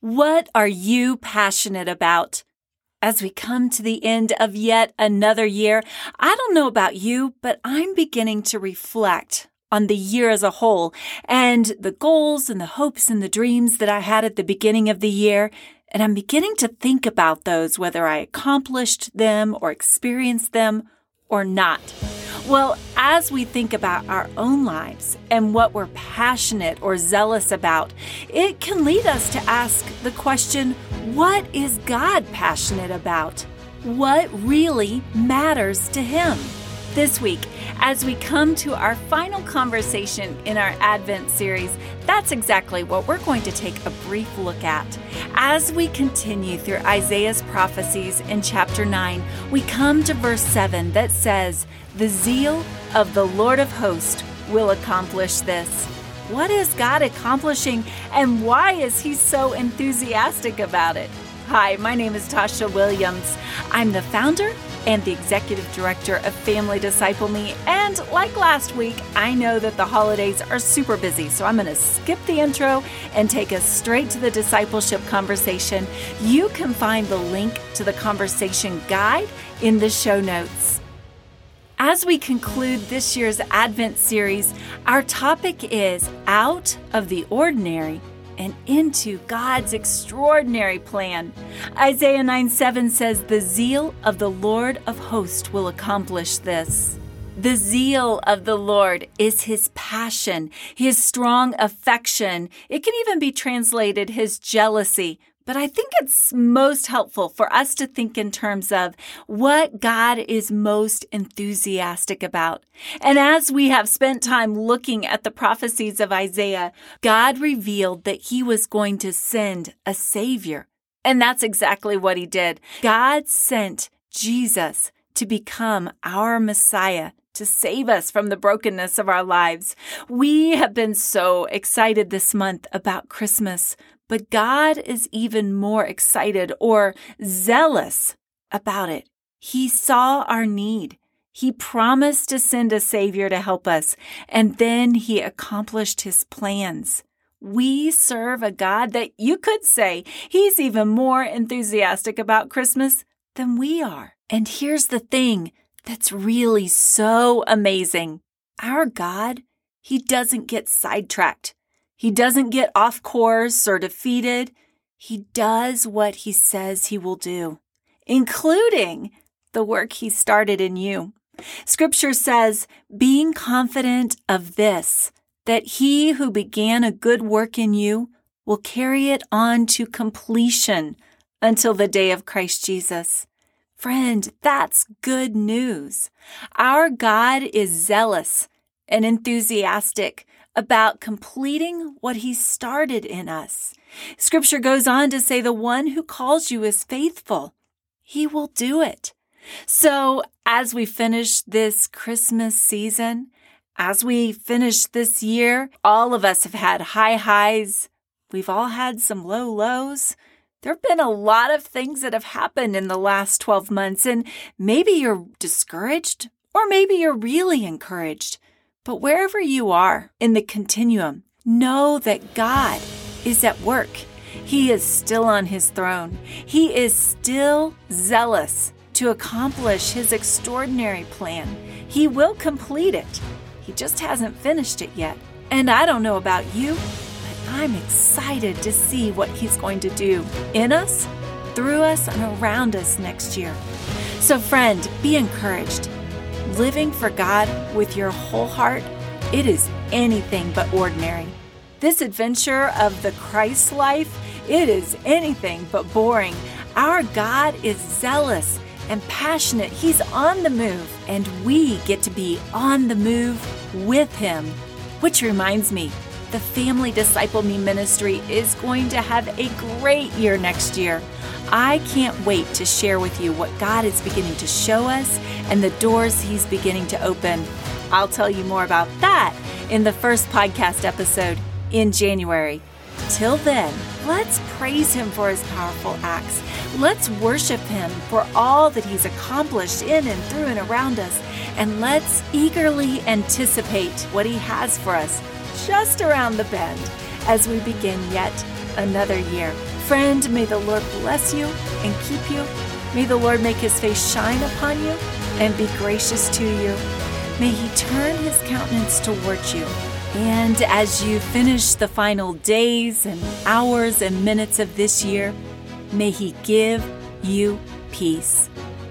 What are you passionate about? As we come to the end of yet another year, I don't know about you, but I'm beginning to reflect on the year as a whole and the goals and the hopes and the dreams that I had at the beginning of the year. And I'm beginning to think about those, whether I accomplished them or experienced them or not. Well, as we think about our own lives and what we're passionate or zealous about, it can lead us to ask the question what is God passionate about? What really matters to Him? This week, as we come to our final conversation in our Advent series, that's exactly what we're going to take a brief look at. As we continue through Isaiah's prophecies in chapter 9, we come to verse 7 that says, The zeal of the Lord of hosts will accomplish this. What is God accomplishing and why is he so enthusiastic about it? Hi, my name is Tasha Williams. I'm the founder and the executive director of Family Disciple Me. And like last week, I know that the holidays are super busy, so I'm going to skip the intro and take us straight to the discipleship conversation. You can find the link to the conversation guide in the show notes. As we conclude this year's Advent series, our topic is Out of the Ordinary and into God's extraordinary plan. Isaiah 9 7 says, The zeal of the Lord of hosts will accomplish this. The zeal of the Lord is his passion, his strong affection. It can even be translated his jealousy. But I think it's most helpful for us to think in terms of what God is most enthusiastic about. And as we have spent time looking at the prophecies of Isaiah, God revealed that he was going to send a savior. And that's exactly what he did. God sent Jesus to become our Messiah to save us from the brokenness of our lives. We have been so excited this month about Christmas, but God is even more excited or zealous about it. He saw our need. He promised to send a Savior to help us, and then He accomplished His plans. We serve a God that you could say He's even more enthusiastic about Christmas than we are. And here's the thing that's really so amazing our God, He doesn't get sidetracked. He doesn't get off course or defeated. He does what he says he will do, including the work he started in you. Scripture says, being confident of this, that he who began a good work in you will carry it on to completion until the day of Christ Jesus. Friend, that's good news. Our God is zealous and enthusiastic about completing what he started in us. Scripture goes on to say, the one who calls you is faithful. He will do it. So as we finish this Christmas season, as we finish this year, all of us have had high highs. We've all had some low lows. There have been a lot of things that have happened in the last 12 months, and maybe you're discouraged, or maybe you're really encouraged. But wherever you are in the continuum, know that God is at work. He is still on his throne. He is still zealous to accomplish his extraordinary plan. He will complete it. He just hasn't finished it yet. And I don't know about you, I'm excited to see what he's going to do in us, through us, and around us next year. So, friend, be encouraged living for God with your whole heart, it is anything but ordinary. This adventure of the Christ life, it is anything but boring. Our God is zealous and passionate. He's on the move, and we get to be on the move with Him. Which reminds me, the Family Disciple Me ministry is going to have a great year next year. I can't wait to share with you what God is beginning to show us and the doors He's beginning to open. I'll tell you more about that in the first podcast episode in January. Till then, let's praise Him for His powerful acts. Let's worship Him for all that He's accomplished in and through and around us. And let's eagerly anticipate what He has for us just around the bend as we begin yet another year Friend, may the Lord bless you and keep you. May the Lord make his face shine upon you and be gracious to you. May he turn his countenance towards you. And as you finish the final days and hours and minutes of this year, may he give you peace.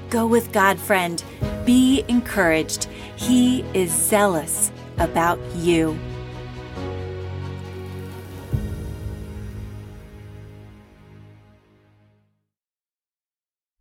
Go with God, friend. Be encouraged. He is zealous about you.